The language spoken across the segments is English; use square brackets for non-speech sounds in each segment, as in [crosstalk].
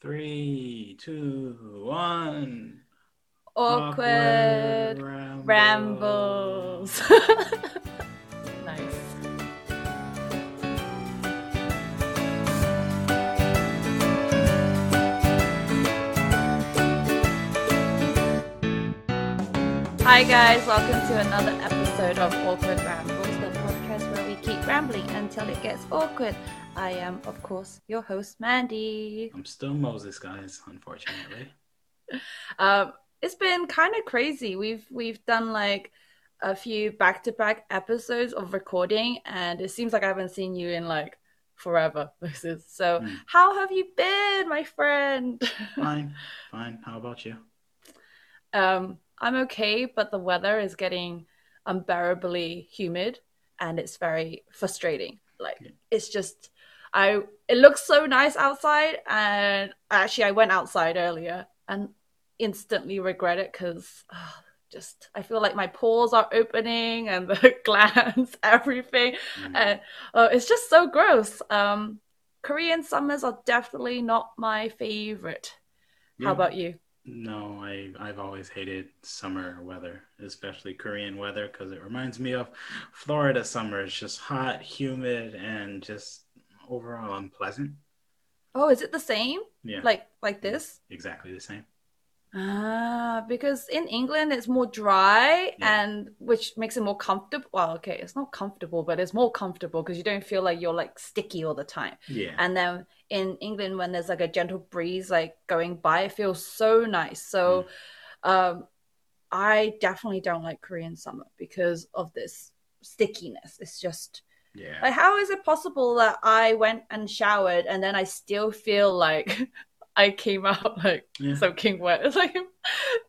Three, two, one. Awkward, Awkward rambles. [laughs] nice. Hi guys, welcome to another episode of Awkward Rambles, the podcast where we keep rambling until it gets awkward. I am, of course, your host, Mandy. I'm still Moses, guys, unfortunately. [laughs] Um, it's been kind of crazy. We've we've done like a few back-to-back episodes of recording, and it seems like I haven't seen you in like forever. [laughs] Is so. Mm. How have you been, my friend? [laughs] Fine, fine. How about you? um, I'm okay, but the weather is getting unbearably humid, and it's very frustrating. Like Yeah. it's just. I it looks so nice outside, and actually I went outside earlier and instantly regret it because just I feel like my pores are opening and the [laughs] glands, [laughs] everything, Mm. and oh, it's just so gross. Um, Korean summers are definitely not my favorite. How about you? No, I I've always hated summer weather, especially Korean weather, because it reminds me of Florida summer. It's just hot, humid, and just overall unpleasant. Oh, is it the same? Yeah, Like like this? exactly the same. Ah, because in England it's more dry Yeah. and which makes it more comfortable. Well, okay, it's not comfortable, but it's more comfortable because you don't feel like you're like sticky all the time. Yeah, And then in England, when there's like a gentle breeze like going by, it feels so nice. So, um, I definitely don't like Korean summer because of this stickiness. It's just yeah. like, how is it possible that I went and showered and then I still feel like [laughs] I came out like Yeah. soaking wet? [laughs] It's like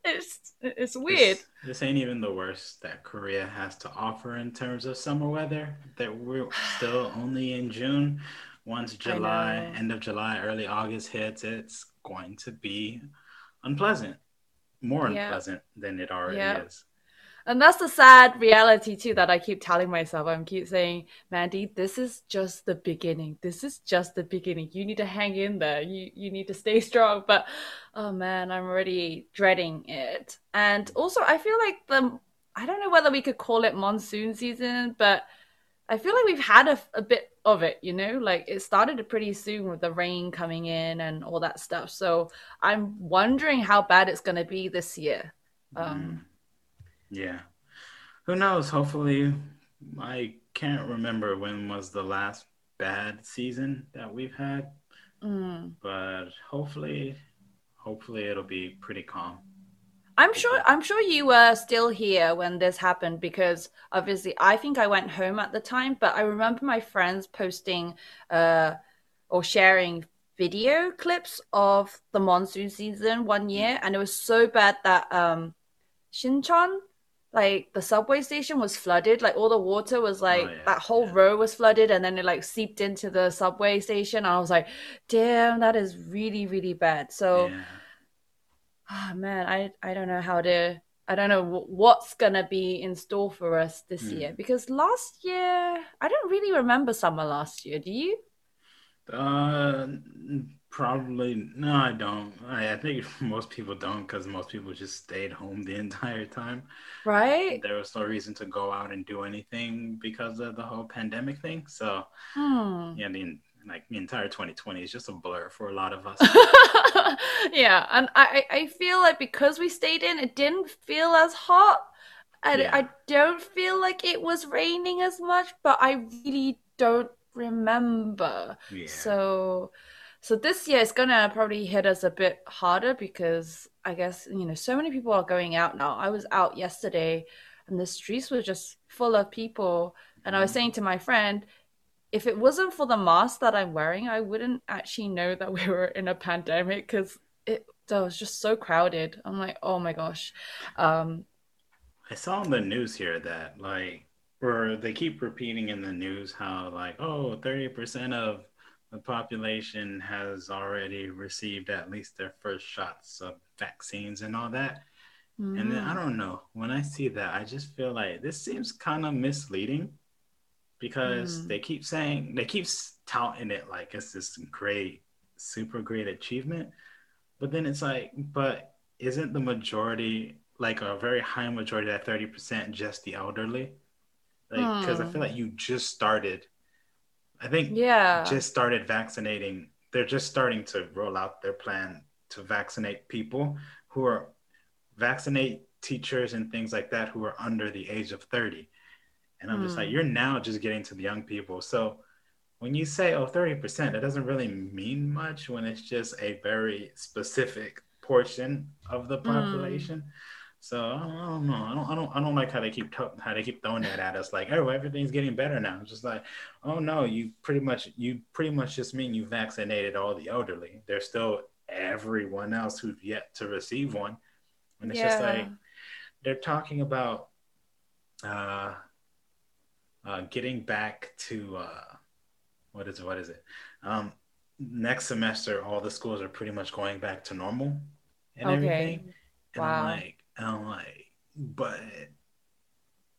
it's it's weird. This, this ain't even the worst that Korea has to offer in terms of summer weather. That we're [sighs] still only in June. Once July, end of July, early August hits, it's going to be unpleasant. More Yeah. unpleasant than it already Yeah. is. And that's the sad reality too that I keep telling myself. I'm keep saying, Mandy, this is just the beginning. This is just the beginning. You need to hang in there. You you need to stay strong. But oh man, I'm already dreading it. And also I feel like the I don't know whether we could call it monsoon season, but I feel like we've had a, a bit of it, you know? Like it started pretty soon with the rain coming in and all that stuff. So I'm wondering how bad it's gonna be this year. Um Yeah. Who knows? Hopefully, I can't remember when was the last bad season that we've had, mm. but hopefully, hopefully it'll be pretty calm. I'm sure I'm sure you were still here when this happened because obviously I think I went home at the time, but I remember my friends posting uh or sharing video clips of the monsoon season one year and it was so bad that um Shincheon like the subway station was flooded like all the water was like yeah, that whole yeah. row was flooded and then it like seeped into the subway station i was like damn that is really really bad so Yeah. Oh man, I I don't know how to I don't know wh- what's gonna be in store for us this Hmm. year because last year I don't really remember summer last year. Do you? Uh, probably no, I don't. I, I think [laughs] most people don't because most people just stayed home the [laughs] entire time. Right? There was no reason to go out and do anything because of the whole pandemic thing. So Hmm. yeah, the like the entire 2020 is just a blur for a lot of us. [laughs] yeah, and I I I feel like because we stayed in, it didn't feel as hot, and Yeah. I don't feel like it was raining as much, but I really don't remember. Yeah. So, so this year it's gonna probably hit us a bit harder because I guess, you know, so many people are going out now. I was out yesterday and the streets were just full of people. And I was saying to my friend, if it wasn't for the mask that I'm wearing, I wouldn't actually know that [laughs] we were in a pandemic because it, it was just so crowded. I'm like, oh my gosh. Um, I saw on the news here that like or they keep repeating in the news how like oh 30% of the population has already received at least their first shots of vaccines and all that. And then I mm, don't know, when I see that I just feel like this seems kind of misleading because Mm. they keep saying they keep touting it like it's this great super great achievement. But then it's like, but isn't the majority like a very high majority that 30% just the elderly? Like, because hmm. I feel like you just started. I think yeah, just started vaccinating. They're just starting to roll out their plan to vaccinate people who are vaccinate teachers and things like that who are under the age of 30. And I'm mm. just like, hmm. you're now just getting to the young people. So when you say, oh, 30%, it doesn't really mean much when it's just a very specific portion of the hmm. population. Mm. So I don't, know. I don't. I don't. I don't like how they keep how they keep throwing that at us. Like, oh, everything's getting better now. It's just like, oh no, you pretty much you pretty much just mean you vaccinated all the elderly. There's still everyone else who's yet to receive one, and it's yeah. just like they're talking about uh, uh, getting back to uh, what is it? What is it? Um, next semester, all the schools are pretty much going back to normal and okay. everything. And wow. I'm like, and I'm like, but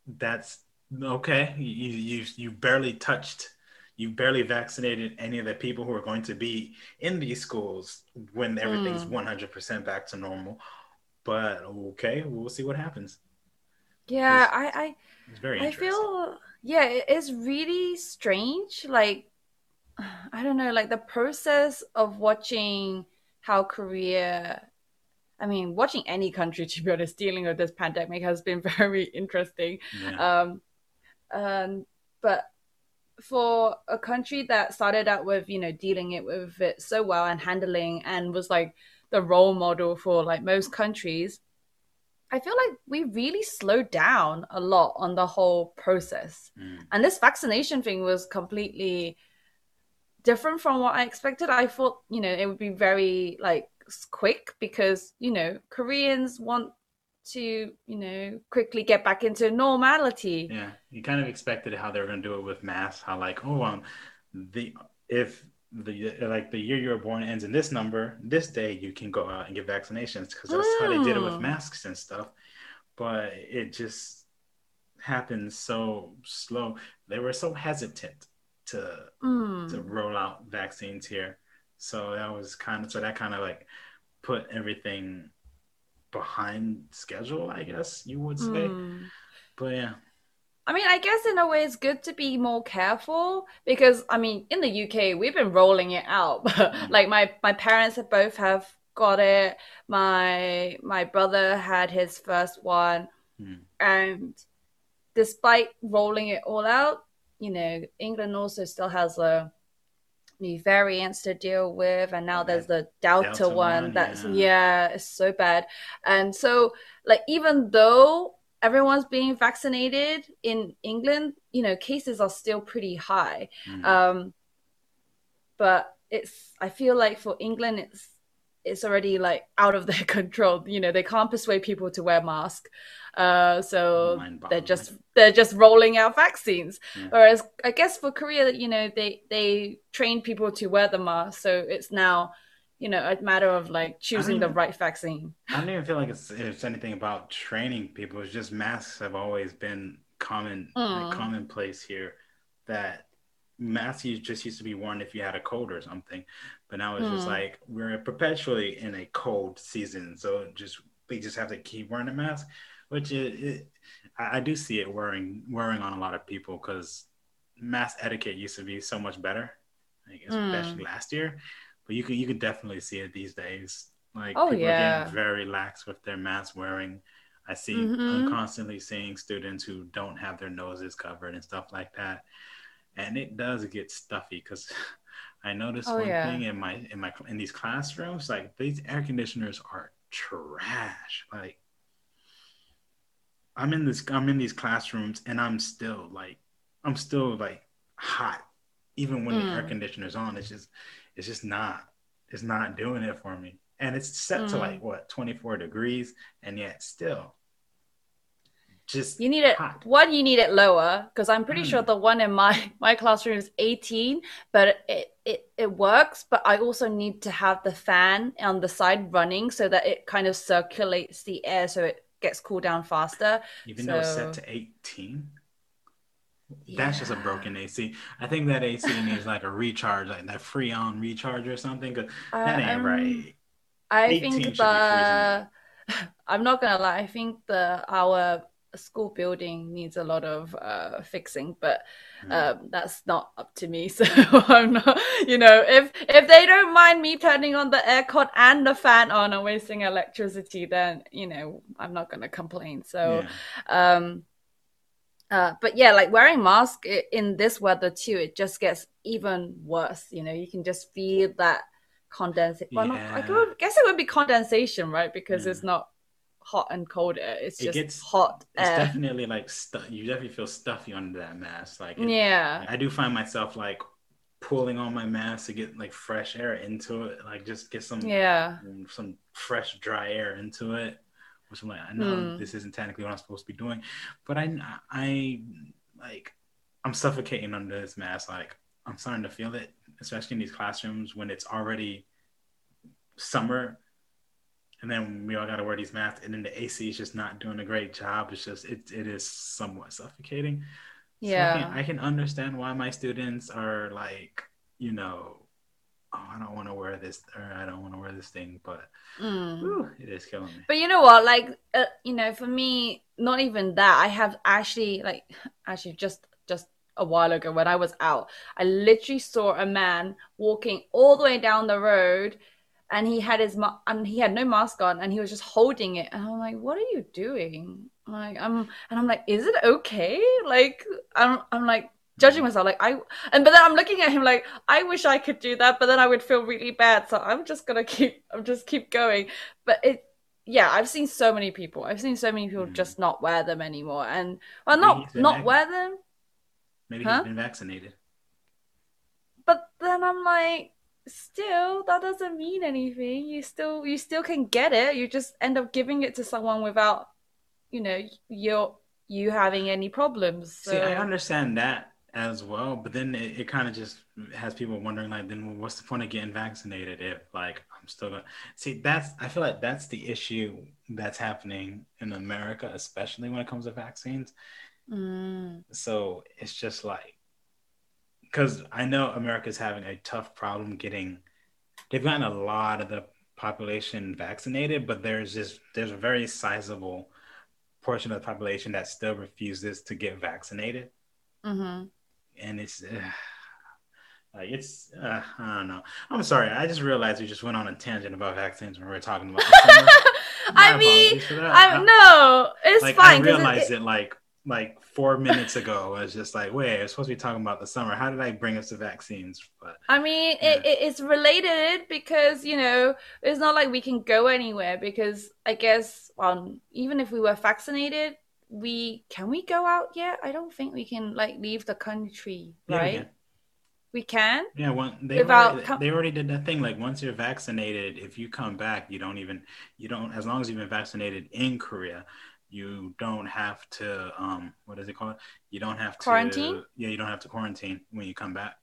that's okay. You you you barely touched. You barely vaccinated any of the people who are going to be in these schools when everything's hmm. one hundred percent back to normal. But okay, we'll see what happens. Yeah, it's, I I it's very I feel yeah, it's really strange. Like [sighs] I don't know, like the process of watching how Korea I mean, watching any country [laughs] to be honest dealing with this pandemic has been [laughs] very interesting. Yeah. Um, um, but for a country that started out with you know dealing it with it so well and handling and was like the role model for like most countries i feel like we really slowed down a lot on the whole process mm. and this vaccination thing was completely different from what i expected i thought you know it would be very like quick because you know koreans want to you know quickly get back into normality yeah you kind of expected how they were going to do it with masks how like oh um the if the like the year you were born ends in this number this day you can go out and get vaccinations because that's how they did it with mm. masks and stuff but it just happened so slow they were so hesitant to mm. to roll out vaccines here so that was kind of so that kind of like put everything behind schedule, I guess you would say. Mm. But yeah. I mean, I guess in a way it's good to be more careful because I mean, in the UK we've been rolling it out. [laughs] Mm. like my my parents have both have got it. My my brother had his first one, mm. and despite rolling it all out, you know, England also still has a new variants to deal with and now there's the delta, delta one, one, that's yeah. yeah it's so bad and so like even though everyone's being vaccinated in england you know cases are still pretty high mm. um but it's i feel like for england it's it's already like out of [laughs] their control you know they can't persuade people to wear masks uh, so they're just they're just rolling out vaccines. Yeah. Whereas I guess for Korea, you know, they they train people to wear the mask, so it's now you know a matter of like choosing the right vaccine. I don't even feel like it's it's anything about training people. It's just masks have always been common mm. like commonplace here. That masks just used to be worn if you had a cold or something, but now it's mm. just like we're perpetually in a cold season, so just we just have to keep wearing a mask which it, it, I do see it wearing wearing on a lot of people because mask etiquette used to be so much better, I guess, mm. especially last year. But you could you could definitely see it these days. Like oh, people yeah. are getting very lax with their mask wearing. I see mm-hmm. I'm constantly seeing students who don't have their noses covered and stuff like that. And it does get stuffy because [laughs] I noticed oh, one yeah. thing in my in my in these classrooms, like these air conditioners are trash. Like I'm in this I'm in these classrooms and I'm still like I'm still like hot even when mm. the air mm. conditioner's on it's just it's just not it's not doing it for me and it's set mm. to like what 24 degrees and yet still just you need it hot. one you need it lower because i'm pretty mm. sure the one in my [laughs] my classroom is 18 but it, it it works but i also need to have the fan on the side running so that it kind of circulates the air so it gets cooled down faster. Even so... though it's set to 18? That's just a broken AC. I think that AC needs like a recharge, like that Freon recharge or something. Cause that ain't Um, right. I think the [laughs] I'm not gonna lie, I think the our school building needs a lot of uh fixing, but Hmm. um that's not up to me. [laughs] So I'm not you know, if if they don't mind me turning on the aircon and the fan on and wasting electricity, then you know, I'm not gonna complain. So Yeah. um uh, but yeah, like wearing mask in this weather too, it just gets even worse. You know, you can just feel that condensation. Well, not, I guess it would be condensation, right? Because Yeah. it's not hot and cold air. It's It just gets- hot It's air. definitely like stu- you definitely feel stuffy under that mask. Like it- Yeah. I do find myself like pulling on my mask to get like fresh air into it, like just get some Yeah. some fresh dry air into it. Which I'm like, I know Hmm. this isn't technically what I'm supposed to be doing, but I I like I'm suffocating under this mask. Like I'm starting to feel it, especially in these classrooms when it's already summer. And then we all got to wear these masks, and then the AC is just not doing a great job. It's just it it is somewhat suffocating. So I Yeah. can, I can understand why my students are like, you know, oh, I don't want to wear this or I don't want to wear this thing, but Mm. whew, it is killing me. But you know what? Like, uh, you know, for me, not even that. I have actually, like, [sighs] actually just just a while ago when I was out, I literally saw a man walking all the way down the road, and he had his ma- and he had no mask on, and he was just holding it, and I'm like, what are you doing? Like, I'm and I'm like, is it okay? Like, I'm I'm like judging myself like i and but then i'm looking at him like i wish i could do that but then i would feel really bad so i'm just gonna keep i'm just keep going but it yeah i've seen so many people i've seen so many people Mm. just not wear them anymore and well not not wear them Maybe Huh? he's been vaccinated. but then i'm like still that doesn't mean anything you still you still can get it you just end up giving it to someone without you know your you having any problems so See, I understand that as well, but then it, it kind of just has people wondering, like, then what's the point of getting vaccinated if, like, I'm still gonna see? That's I feel like that's the issue that's happening in America, especially when it comes to vaccines. Mm, So it's just like, because I know America's having a tough problem getting, they've gotten a lot of the population vaccinated, but there's just, there's a very sizable portion of the population that still refuses to get vaccinated. mhm. And it's, uh, like, it's, uh, I don't know. I'm sorry. I just realized we just went on a tangent about vaccines when we were talking about. [laughs] I mean, apologies for that. I no, it's like fine I realized it- it, like like four minutes ago. I was just like, wait, I was supposed to be talking about the summer. How did I bring us to vaccines? But I mean, Yeah. it, it, it's related because you know it's not like we can go anywhere because I guess um even if we were vaccinated, we can we go out yet? I don't think we can like leave the country, right? can. We can. yeah, one they Without already, com- they already did that thing. Like once you're vaccinated, if you come back, you don't even you don't as long as you've been vaccinated in Korea. You don't have to um what is it called? You don't have to Quarantine? Yeah, you don't have to quarantine when you come back.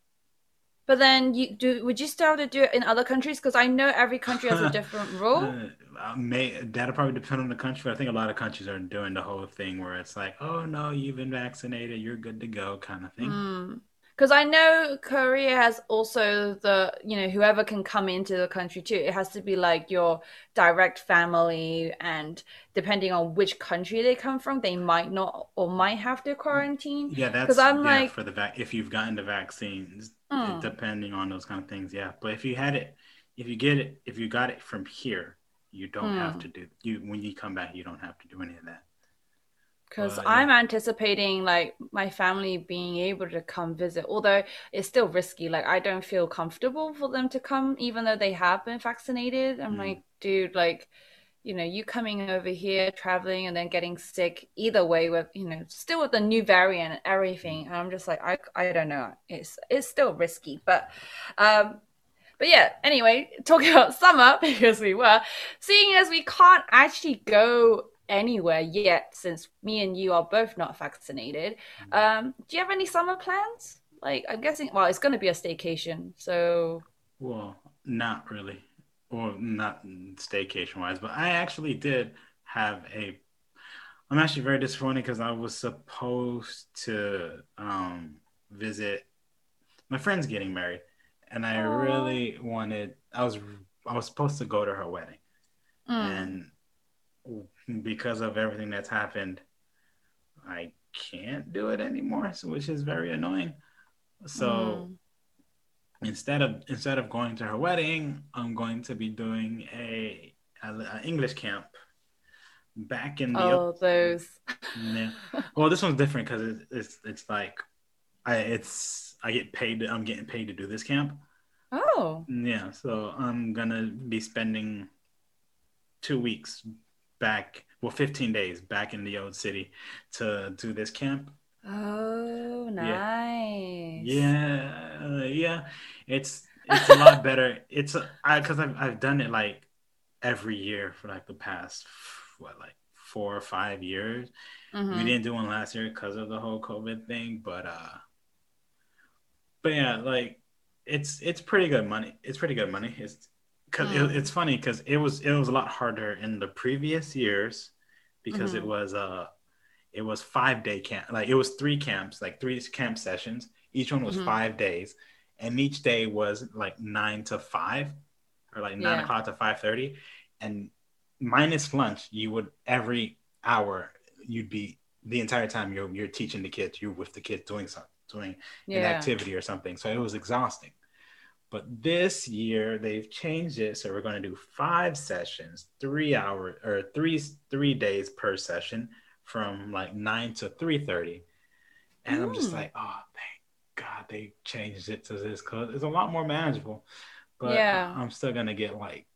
But then you do. Would you still have to do it in other countries? Because I know every country has a [laughs] different rule. Uh, may that'll probably depend on the country. But I think a lot of countries are doing the whole thing where it's like, oh no, you've been vaccinated, you're good to go, kind of thing. Because I know Korea has also the, you know, whoever can come into the country too. It has to be like your direct family, and depending on which country they come from, they might not or might have to quarantine. Yeah, that's 'Cause I'm yeah, like- for the vac. If you've gotten the vaccines, Mm. depending on those kind of things, yeah. But if you had it, if you get it, if you got it from here, you don't have Mm. to do you when you come back. You don't have to do any of that. Because Well, yeah. I'm anticipating like my family being able to come visit, although it's still risky. Like I don't feel comfortable for them to come, even though they have been vaccinated. I'm Mm. like, dude, like, you know, you coming over here, traveling, and then getting sick. Either way, with you know, still with the new variant and everything. And I'm just like, I, I don't know. It's it's still risky, but, um, but yeah. Anyway, [laughs] talking about summer [laughs] because we were seeing as we can't actually go anywhere yet since me and you are both not vaccinated. Um, do you have any summer plans? Like, I'm guessing, well, it's going to be a staycation. So, Well, not really, or not staycation wise, but I actually did have a. I'm actually very disappointed because I was supposed to um, visit my friend's getting married, and I Aww. really wanted. I was I was supposed to go to her wedding, mm. and because of everything that's happened, I can't do it anymore, so, which is very annoying. So mm. instead of instead of going to her wedding, I'm going to be doing a, a, a English camp back in the oh those yeah. well this one's different because it's, it's it's like i it's i get paid i'm getting paid to do this camp oh yeah so i'm gonna be spending two weeks back well 15 days back in the old city to do this camp oh nice yeah yeah, yeah. it's it's a lot better [laughs] it's because I've, I've done it like every year for like the past what like four or five years. Mm-hmm. We didn't do one last year because of the whole COVID thing, but uh, but yeah, like it's it's pretty good money. It's pretty good money. It's because mm. it, it's funny because it was it was a lot harder in the previous years because mm-hmm. it was uh it was five day camp like it was three camps like three camp sessions each one was mm-hmm. five days and each day was like nine to five or like nine yeah. o'clock to five thirty and minus lunch, you would every hour you'd be the entire time you're you're teaching the kids, you're with the kids doing something, doing yeah. an activity or something. So it was exhausting. But this year they've changed it, so we're going to do five sessions, three hours or three three days per session, from like nine to three thirty. And mm. I'm just hmm. like, oh, thank God they changed it to this because it's a lot more manageable. But yeah. I'm still gonna get like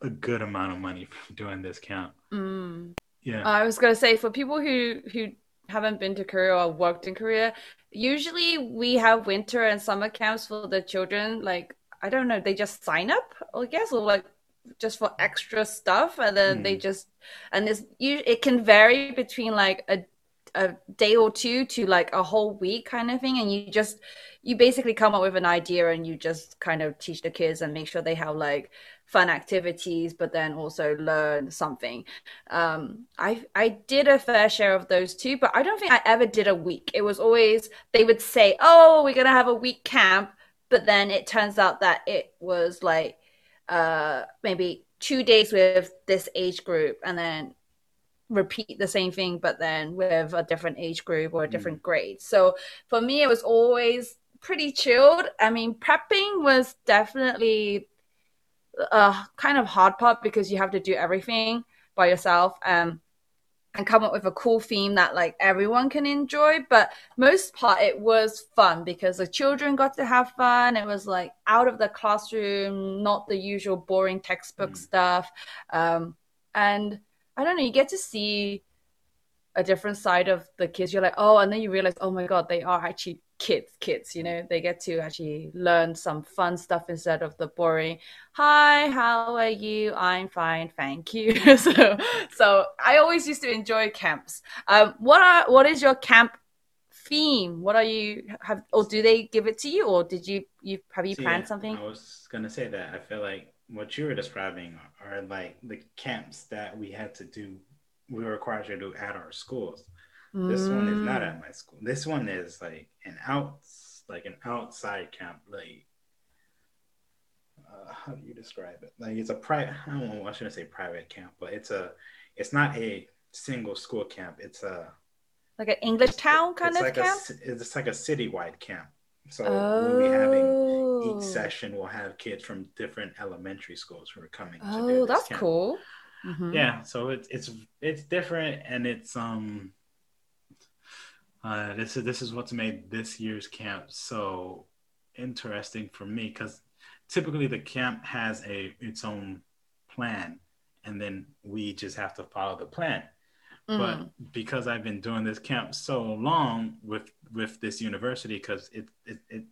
a good amount of money [laughs] from doing this camp. Mm. Yeah. I was gonna say for people who who haven't been to Korea or worked in Korea, usually we have winter and summer camps for the children. Like I don't know, they just sign up, I guess, or like just for extra stuff, and then mm. they just and this it can vary between like a a day or two to like a whole week kind of thing and you just you basically come up with an idea and you just kind of teach the kids and make sure they have like fun activities, but then also learn something. Um, I I did a fair share of those too, but I don't think I ever did a week. It was always they would say, "Oh, we're gonna have a week camp," but then it turns out that it was like uh, maybe two days with this age group, and then repeat the same thing, but then with a different age group or a different mm. grade. So for me, it was always pretty chilled. I mean, prepping was definitely a kind of hard part because you have to do everything by yourself um, and come up with a cool theme that like everyone can enjoy. But most part, it was fun because the children got to have fun. It was like out of the classroom, not the usual boring textbook mm. stuff. Um, and I don't know, you get to see a different side of the kids. You're like, oh, and then you realize, oh my god, they are actually kids kids you know? They get to actually learn some fun stuff instead of the boring hi how are you? I'm fine thank you. [laughs] So so i always used to enjoy camps. Um what are what is your camp theme? What are you have or do they give it to you or did you you have you planned yeah, something? I was gonna say that. I feel like what you were describing are like the camps that we had to do we were required to do at our schools this mm. one is not at my school. This one is like an out, like an outside camp. Like, uh, how do you describe it? Like it's a private. I don't know. I shouldn't say private camp, but it's a. It's not a single school camp. It's a like an English town kind of like camp. A, it's like a citywide camp. So oh. we'll be having each oh. session. We'll have kids from different elementary schools who are coming. To this. Oh, that's camp. cool. Mm-hmm. Yeah, so it's it's it's different and it's um uh, this is this is what's made this year's camp so interesting for me because typically the camp has a its own plan, and then we just have to follow the plan. Mm. But because I've been doing this camp so long with with this university, because it, it it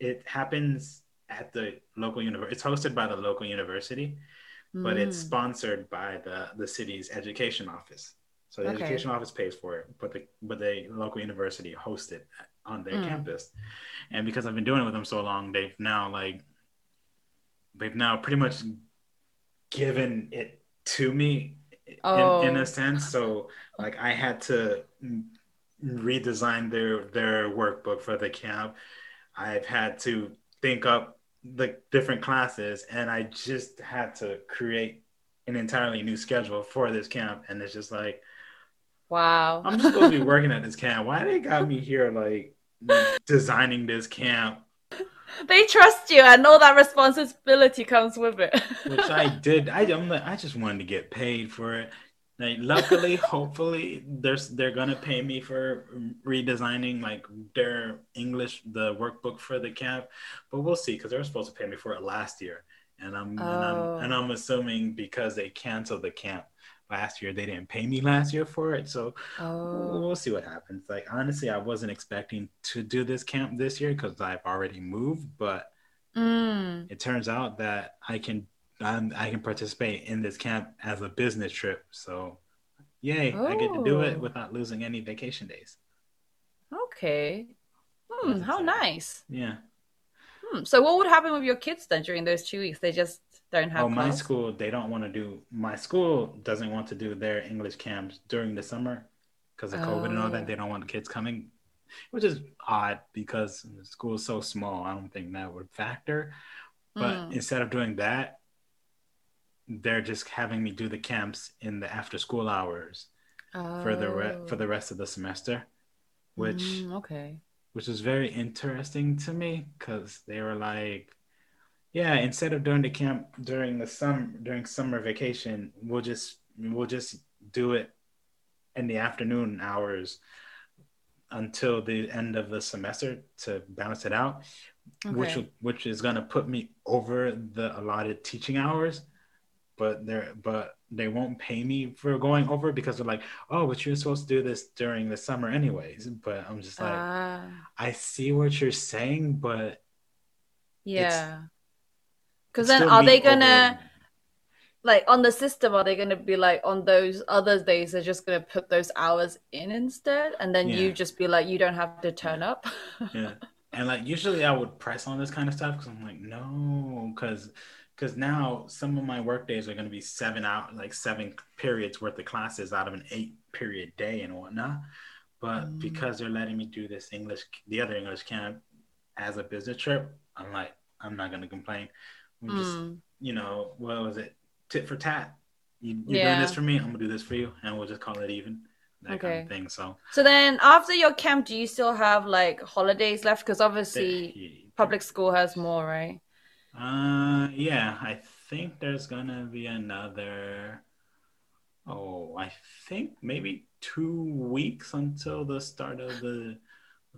it happens at the local university. It's hosted by the local university, but it's mm. sponsored by the the city's education office. So the okay. education office pays for it, but the but the local university hosts it on their mm. campus. And because I've been doing it with them so long, they've now like they've now pretty much given it to me Oh. in, in a sense. So like I had to redesign their their workbook for the camp. I've had to think up the different classes, and I just had to create an entirely new schedule for this camp. And it's just like, wow. I'm supposed to be [laughs] working at this camp. Why they got me here like designing this camp? They trust you, and all that responsibility comes with it. Which I did. I [laughs] I'm like, I just wanted to get paid for it. Like, luckily, [laughs] hopefully, there's they're gonna pay me for redesigning like their English the workbook for the camp, but we'll see because they were supposed to pay me for it last year, and I'm, Oh. and I'm and I'm assuming because they canceled the camp last year, they didn't pay me last year for it, so oh. we'll see what happens. Like honestly, I wasn't expecting to do this camp this year because I've already moved, but Mm. it turns out that I can I'm, I can participate in this camp as a business trip. So, yay! I get to do it Oh. without losing any vacation days. Okay. Hmm, how nice. Yeah. Hmm. So what would happen with your kids then during those two weeks? They just don't have Oh, my class? school they don't want to do. My school doesn't want to do their English camps during the summer because of COVID and all Oh. that. They don't want the kids coming, which is odd because the school is so small. I don't think that would factor. But Mm. instead of doing that, they're just having me do the camps in the after school hours. for the re- for Oh. the rest of the semester, which Mm, okay. which was very interesting to me because they were like, yeah, instead of doing the camp during the summer during summer vacation, we'll just we'll just do it in the afternoon hours until the end of the semester to balance it out, which which is gonna put me over the allotted teaching hours. But they're but they won't pay me for going over because they're like, oh, but you're supposed to do this during the summer anyways. But I'm just like, Ah, I see what you're saying, but yeah. Because then are they gonna over- like on the system are they gonna be like on those other days they're just gonna put those hours in instead and then you just be like you don't have to turn up? yeah. And like usually I would press on this kind of stuff because I'm like, no, because because now some of my work days are going to be seven out like seven periods worth of classes out of an eight period day and whatnot. But Mm. because they're letting me do this English, the other English camp as a business trip, I'm like, I'm not going to complain. I'm just, Mm. you know, what was it? Tit for tat. You, you're doing this for me, I'm gonna do this for you, and we'll just call it even. That kind of thing. So So then after your camp do you still have like holidays left? Because obviously the- public school has more, right? Uh, yeah, I think there's gonna be another. Oh, I think maybe two weeks until the start of the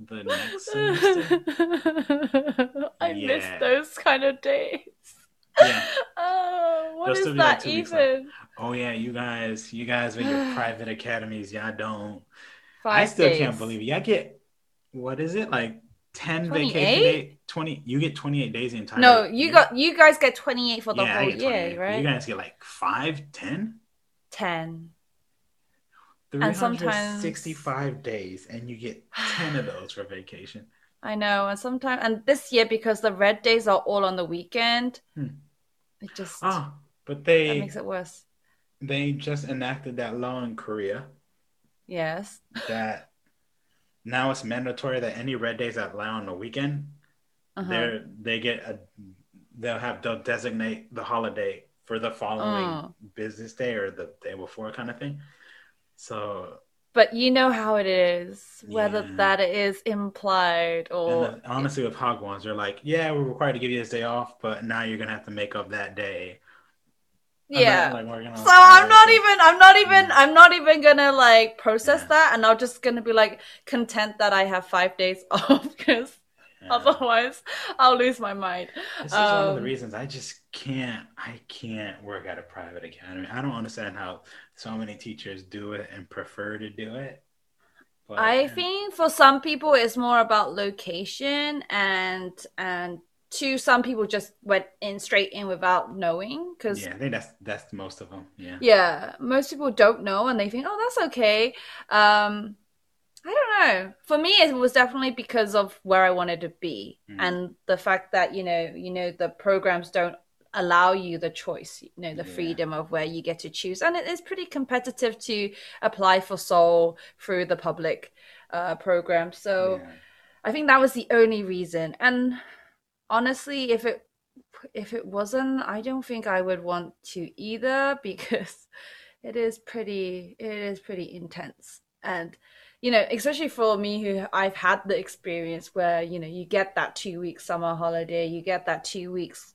the next semester. [laughs] I miss those kind of days. Yeah. [laughs] Oh, what is like, that two weeks left. even? Oh yeah, you guys, you guys with your [sighs] private academies, y'all don't. I still days. can't believe it. Y'all get what is it like ten 28? vacation days? Twenty. You get twenty eight days the entire. No, you year? got you guys get 28 for the yeah, whole get year, right? You guys get like five, ten. 10. And sometimes- 365 days and you get [sighs] 10 of those for vacation I know, and sometimes and this year because the red days are all on the weekend, Hmm. it just ah but that they makes it worse. they just enacted that law in korea Yes. that now it's mandatory that any red days that lie on the weekend Uh-huh. they're they get a they'll have they'll designate the holiday for the following Oh. business day or the day before kind of thing so But you know how it is, whether Yeah. that is implied or then, honestly with hagwons they're like yeah we're required to give you this day off but now you're gonna have to make up that day I'm not, yeah. like, So I'm not even I'm not even. I'm not even gonna like process Yeah. that and I'm just gonna be like content that I have five days [laughs] off because Yeah. [laughs] otherwise I'll lose my mind. This is one of the Um, reasons I just can't. I can't work at a private academy. I don't understand how so many teachers do it and prefer to do it. But I think for some people it's more about location and and to some people just went in straight in without knowing because yeah, I think that's that's most of them. Yeah. yeah most people don't know and they think oh that's okay um i don't know for me it was definitely because of where i wanted to be Mhm. and the fact that you know you know the programs don't allow you the choice, you know, the Yeah. freedom of where you get to choose. And it is pretty competitive to apply for Seoul through the public uh, program. So Yeah. I think that was the only reason. And honestly, if it if it wasn't, I don't think I would want to either [laughs] because it is pretty it is pretty intense. And you know, especially for me who I've had the experience where, you know, you get that two week summer holiday, you get that two weeks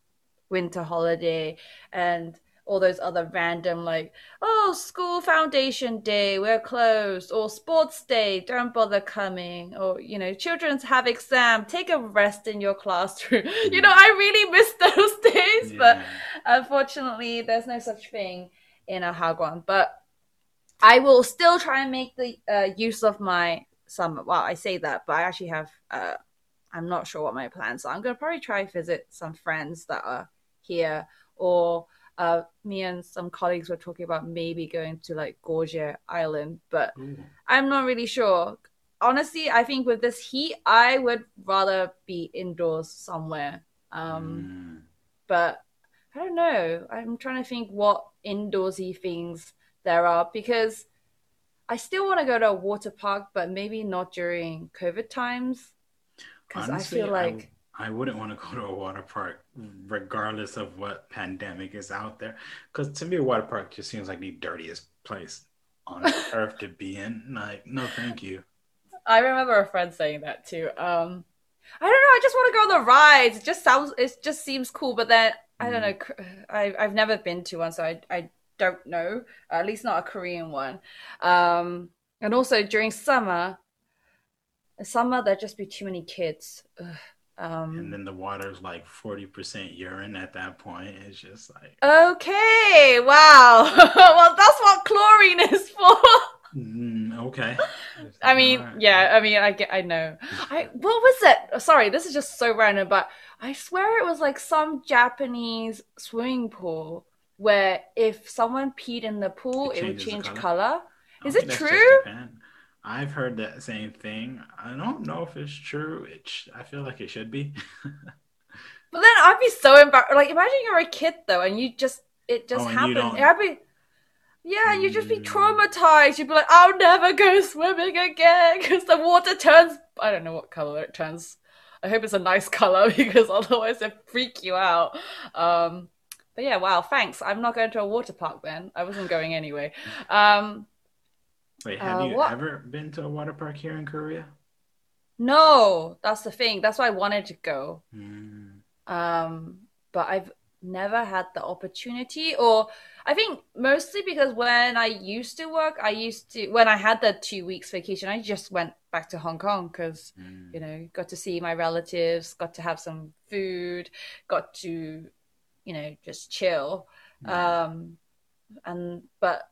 winter holiday and all those other random like oh school foundation day we're closed or sports day don't bother coming or you know children's have exam take a rest in your classroom. [laughs] You know i really miss [laughs] those days but unfortunately there's no such thing in a hagwon but i will still try and make the uh, use of my summer well i say that but i actually have uh, i'm not sure what my plans are i'm going to probably try visit some friends that are here or uh, me and some colleagues were talking about maybe going to like Geoje Island, but Ooh. I'm not really sure. Honestly, I think with this heat, I would rather be indoors somewhere. Um, Mm. but I don't know. I'm trying to think what indoorsy things there are because I still want to go to a water park, but maybe not during COVID times. Because I feel like I wouldn't want to go to a water park regardless of what pandemic is out there. Because to me, a water park just seems like the dirtiest place on [laughs] earth to be in. Like, no, thank you. I remember a friend saying that too. Um, I don't know. I just want to go on the rides. It just sounds. It just seems cool. But then I don't know. I I've never been to one, so I I don't know. At least not a Korean one. Um, and also during summer, summer there'd just be too many kids. Ugh. And Um, then the water's like 40% urine at that point. It's just like, okay. Wow. [laughs] well, that's what chlorine is for. mm, okay. [laughs] I mean, Alright. yeah, I mean, I get, I know. I what was it? Sorry, this is just so random, but I swear it was like some Japanese swimming pool where if someone peed in the pool, It it would change color? color. Is it true? I've heard that same thing. I don't know if it's true. It sh- I feel like it should be. [laughs] But then I'd be so embarrassed. Like, imagine you're a kid though, and you just it just Oh, happened. I'd be. Yeah, you'd just be Mm. traumatized. You'd be like, I'll never go swimming again [laughs] because the water turns. I don't know what color it turns. I hope it's a nice [laughs] color because otherwise it freak you out. Um, but yeah, wow, thanks. I'm not going to a water park then. I wasn't going anyway. Um, Wait, have Uh, you what- ever been to a water park here in Korea? no, that's the thing. That's why I wanted to go. Mm. um, but I've never had the opportunity, or I think mostly because when I used to work, I used to when I had the two weeks vacation, I just went back to Hong Kong because Mm. you know got to see my relatives, got to have some food, got to you know just chill. Yeah. Um, and but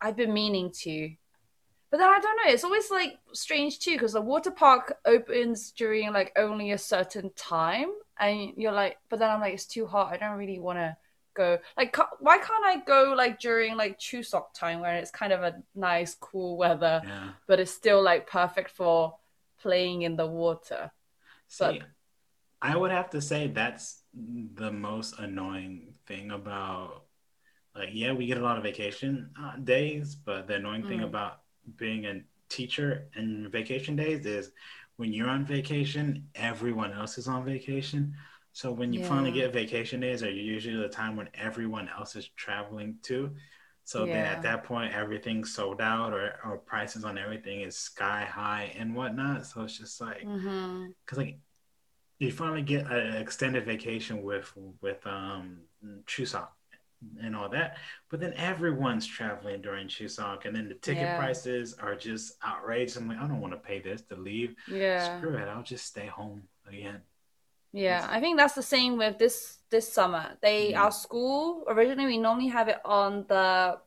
I've been meaning to. But then I don't know. It's always like strange too because the water park opens during like only a certain time, and you're like, but then I'm like, it's too hot. I don't really want to go. Like, ca- why can't I go like during like Chuseok time where it's kind of a nice, cool weather, yeah. but it's still like perfect for playing in the water. But- See, I would have to say that's the most annoying thing about like yeah, we get a lot of vacation uh, days, but the annoying thing Mm. about being a teacher and vacation days is when you're on vacation, everyone else is on vacation. So when you finally get vacation days are usually the time when everyone else is traveling too. So then at that point everything's sold out or, or prices on everything is sky high and whatnot. So it's just like Mm-hmm. because like you finally get an extended vacation with with um Chuseok and all that, but then everyone's traveling during Chuseok, and then the ticket Yeah. prices are just outrageous. I'm like, I don't want to pay this to leave. Yeah. Screw it, I'll just stay home again. Yeah, I think that's the same with this this summer. They Mm. our school originally we normally have it on the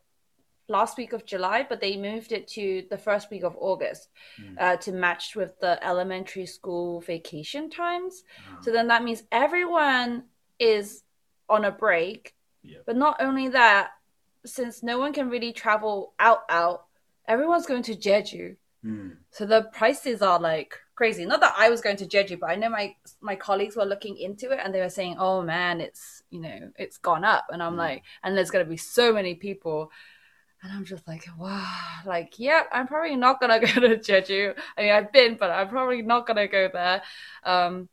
last week of July, but they moved it to the first week of August Mm. uh, to match with the elementary school vacation times. Uh, So then that means everyone is on a break. Yep. But not only that, since no one can really travel out out, everyone's going to Jeju. mm, So the prices are like crazy. Not that I was going to Jeju, but I know my my colleagues were looking into it and they were saying, "Oh man, it's you know it's gone up," and I'm mm. like, and there's gonna be so many people. And I'm just like, wow, like, yeah, I'm probably not gonna [laughs] go to Jeju. I mean, I've been, but I'm probably not gonna go there. Um,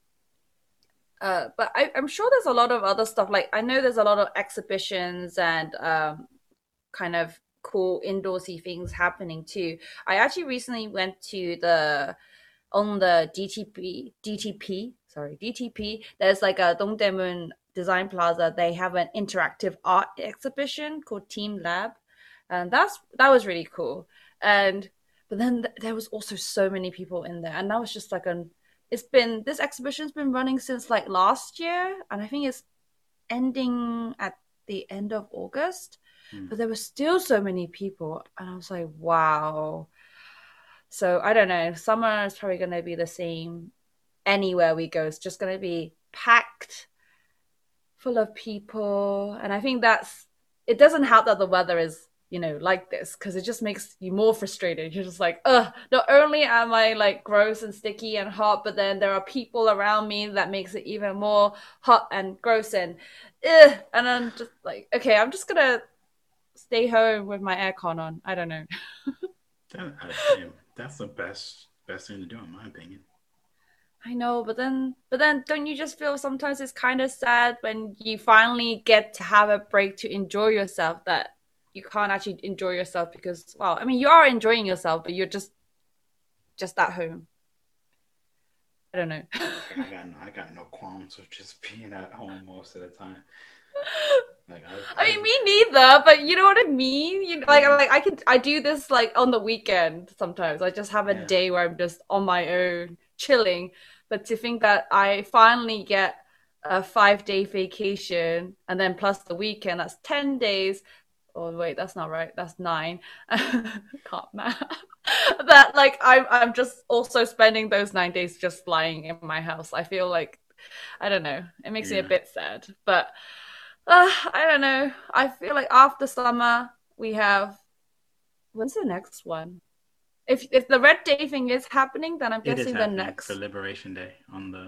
uh, but I, am sure there's a lot of other stuff. Like I know there's a lot of exhibitions and um, kind of cool indoorsy things happening too. I actually recently went to the on the DTP DTP sorry DTP. There's like a Dongdaemun Design Plaza. They have an interactive art exhibition called Team Lab and that's that was really cool. And but then th- there was also so many people in there, and that was just like an. It's been this exhibition's been running since like last year, and I think it's ending at the end of August. Mm. But there were still so many people, and I was like, wow. So I don't know. Summer is probably going to be the same anywhere we go. It's just going to be packed, full of people, and I think that's. It doesn't help that the weather is you know, like this because it just makes you more frustrated. You're just like, ugh, not only am I like gross and sticky and hot, but then there are people around me that makes it even more hot and gross and ugh. And I'm just like, okay, I'm just gonna stay home with my aircon on. I don't know. [laughs] that, that's the best best thing to do, in my opinion. I know, but then, but then, don't you just feel sometimes it's kind of sad when you finally get to have a break to enjoy yourself that you can't actually enjoy yourself because well i mean you are enjoying yourself but you're just just at home. I don't know. I got [laughs] no, i got no qualms with just being at home most of the time. Like I, I, I mean me neither but you know what i mean? You know, like like i can i do this like on the weekend sometimes. I just have a yeah. day where i'm just on my own chilling. But to think that i finally get a five day vacation and then plus the weekend that's 10 days oh wait that's not right. That's nine. [laughs] Can't math. [laughs] That like I'm, I'm just also spending those nine days just lying in my house. I feel like i don't know. It makes yeah. me a bit sad but uh, i don't know. I feel like after summer we have when's the next one? If if the red day thing is happening then i'm guessing the next for liberation day on the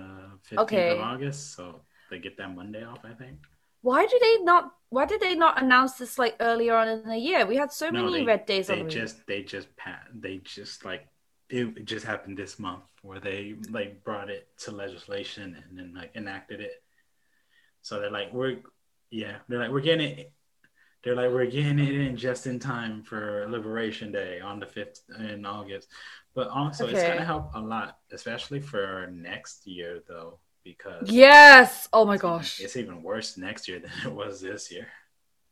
15th okay. of august so they get that monday off i think why did they not why did they not announce this like earlier on in the year? We had so no, many they, red days they on just they just they just like it just happened this month where they like brought it to legislation and then like enacted it. So they're like we're yeah they're like we're getting it they're like we're getting it in just in time for liberation day on the 5th in august. But also okay. it's going to help a lot especially for next year though because yes! Oh my gosh. it's even worse next year [laughs] than it was this year.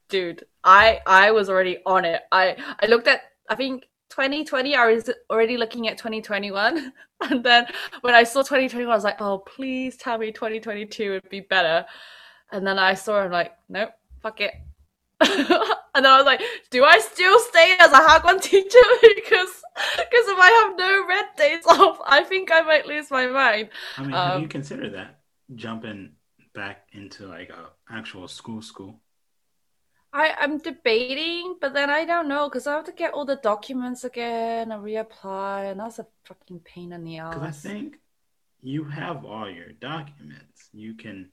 Dude i i was already on it. I i looked at i think 2020 i was already looking at 2021 [laughs] and then when i saw 2021 i was like oh please tell me 2022 would be better. And then i saw i'm like nope fuck it [laughs] and then I was like, do I still stay as a Hagwon teacher? [laughs] because because if I have no red days [laughs] off, I think I might lose my mind. I mean, um, have you um, considered that jumping back into like a actual school school? I I'm debating, but then I don't know because I have to get all the documents again and reapply, and that's a fucking pain in the ass. Because I think you have all your documents. You can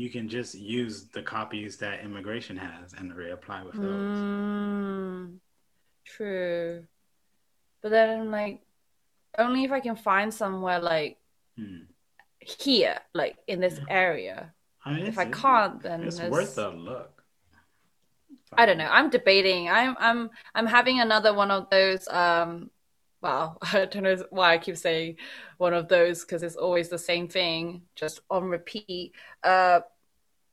you can just use the copies that immigration has and reapply with those. Mm, true. But then, like, only if I can find somewhere like hmm. here, like in this area. I mean, if I can't, then it's worth a look. I don't know. I'm debating. I'm I'm I'm having another one of those. Um, well, [laughs] I don't know why I keep saying one of those because it's always the same thing, just on repeat. Uh,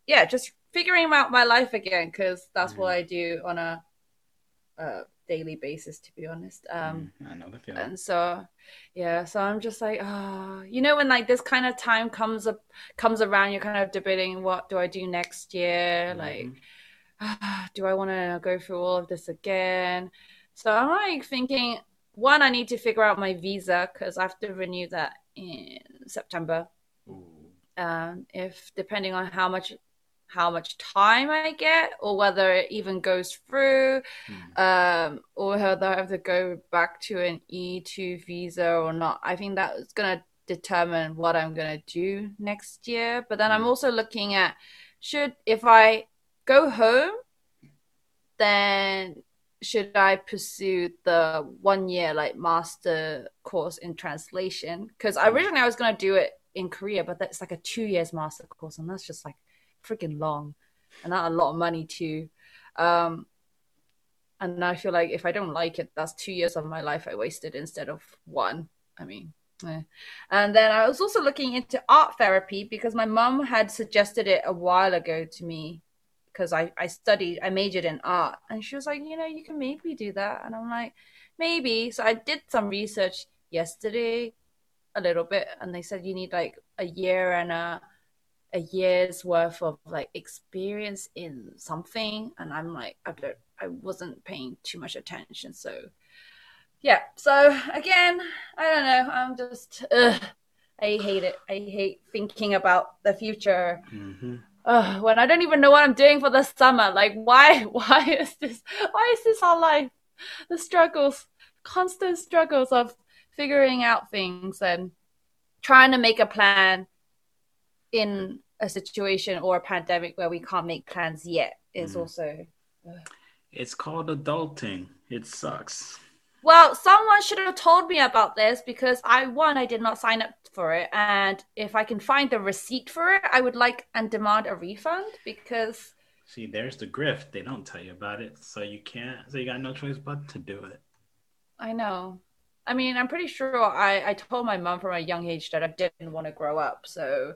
yeah, just figuring out my life again because that's mm. what I do on a, a, daily basis, to be honest. Um, mm, I know the feeling. And so, yeah, so I'm just like, oh, you know, when like this kind of time comes up, comes around, you're kind of debating what do I do next year, mm. like. do I want to go through all of this again? So I'm like thinking, one, I need to figure out my visa because I have to renew that in September. Um, if depending on how much how much time I get or whether it even goes through, Hmm. um, or whether I have to go back to an E2 visa or not. I think that's going to determine what I'm going to do next year. But then I'm Hmm. also looking at should, if I go home, then should I pursue the one year like master course in translation? Because originally I was going to do it in Korea, but that's like a two years master course, and that's just like freaking long and not a lot of money too. Um, and I feel like if I don't like it, that's two years of my life I wasted instead of one. I mean, eh. and then I was also looking into art therapy because my mum had suggested it a while ago to me because I, I studied, I majored in art. And she was like, you know, you can maybe do that. And I'm like, maybe. So I did some research yesterday, a little bit, and they said you need like a year and a a year's worth of like experience in something. And I'm like, I don't, I wasn't paying too much attention. So yeah. So again, I don't know. I'm just, ugh, I hate it. I hate thinking about the future hmm When I don't even know what I'm doing for the summer. Like, why? [laughs] Why is this? Why is this our life? The struggles, constant struggles of figuring out things and trying to make a plan in a situation or a pandemic where we can't make plans yet is Mhm. also. It's called adulting. It sucks. Well, someone should have told me about this because I one I did not sign up for it, and if I can find the receipt for it, I would like and demand a refund because See, there's the grift. They don't tell you about it, so you can't. So you got no choice but to do it. I know. I mean, I'm pretty sure I, I told my mom from a young age that I didn't want to grow up. So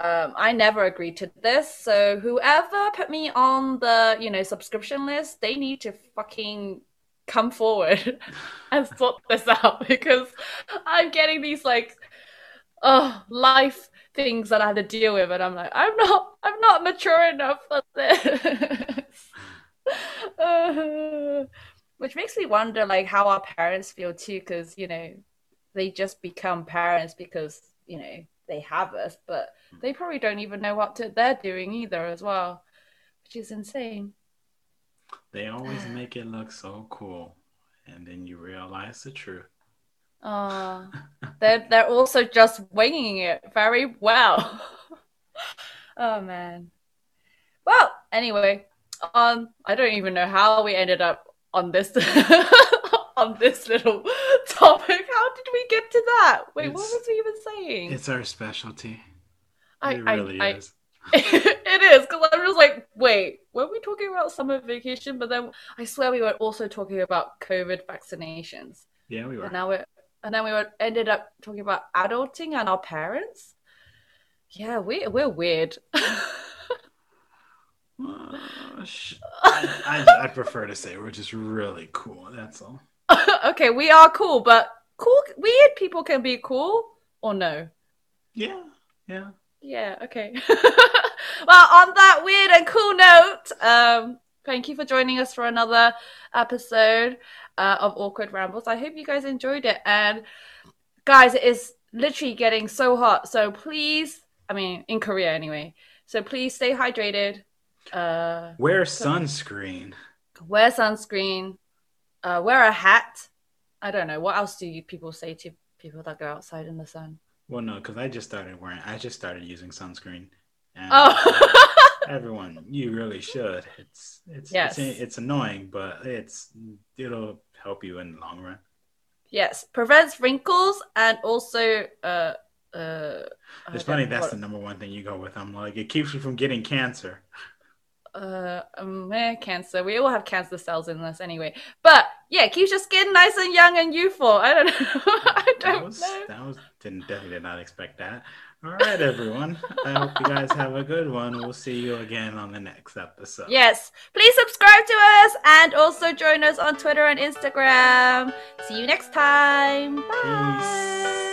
um, I never agreed to this. So whoever put me on the, you know, subscription list, they need to fucking come forward [laughs] and sort this out [laughs] because I'm getting these like oh life things that I have to deal with and I'm like, I'm not I'm not mature enough for this. [laughs] Which makes me wonder like how our parents feel too because you know they just become parents because you know they have us but they probably don't even know what to, they're doing either as well which is insane They always [sighs] make it look so cool, and then you realize the truth. oh [laughs] they're they're also just winging it very well [laughs] oh man well anyway um i don't even know how we ended up on this [laughs] on this little topic how did we get to that wait what was we even saying It's our specialty. I- it I- really I- is. It is because I'm just like, wait, were we talking about summer vacation? But then I swear we were also talking about COVID vaccinations, Yeah, we were. and now we're and then we were ended up talking about adulting and our parents. Yeah, we we're weird. Uh, [laughs] I, I, I prefer to say we're just really cool. That's all. [laughs] okay, we are cool, but cool weird people can be cool or no? Yeah, yeah. Yeah, okay. [laughs] well, on that weird and cool note, um, thank you for joining us for another episode uh, of Awkward Rambles. I hope you guys enjoyed it. And guys, it is literally getting so hot. So please, I mean, in Korea anyway. So please stay hydrated. Uh, Wear sunscreen. wear sunscreen. Uh, wear a hat. I don't know. What else do you people say to people that go outside in the sun? Well, no, because I just started wearing. I just started using sunscreen. And Oh. [laughs] everyone, you really should. It's it's Yes. it's it's annoying, but it's it'll help you in the long run. Yes, prevents wrinkles and also uh uh. It's funny that's what- the number one thing you go with. I'm like, it keeps you from getting cancer. uh um, eh, cancer. We all have cancer cells in us anyway. But yeah, keeps your skin nice and young and youthful. I don't know. [laughs] I don't was know. that was didn't definitely did not expect that. All right, everyone. I hope you guys have a good one. We'll see you again on the next episode. Yes, please subscribe to us and also join us on Twitter and Instagram. See you next time. Bye. Peace.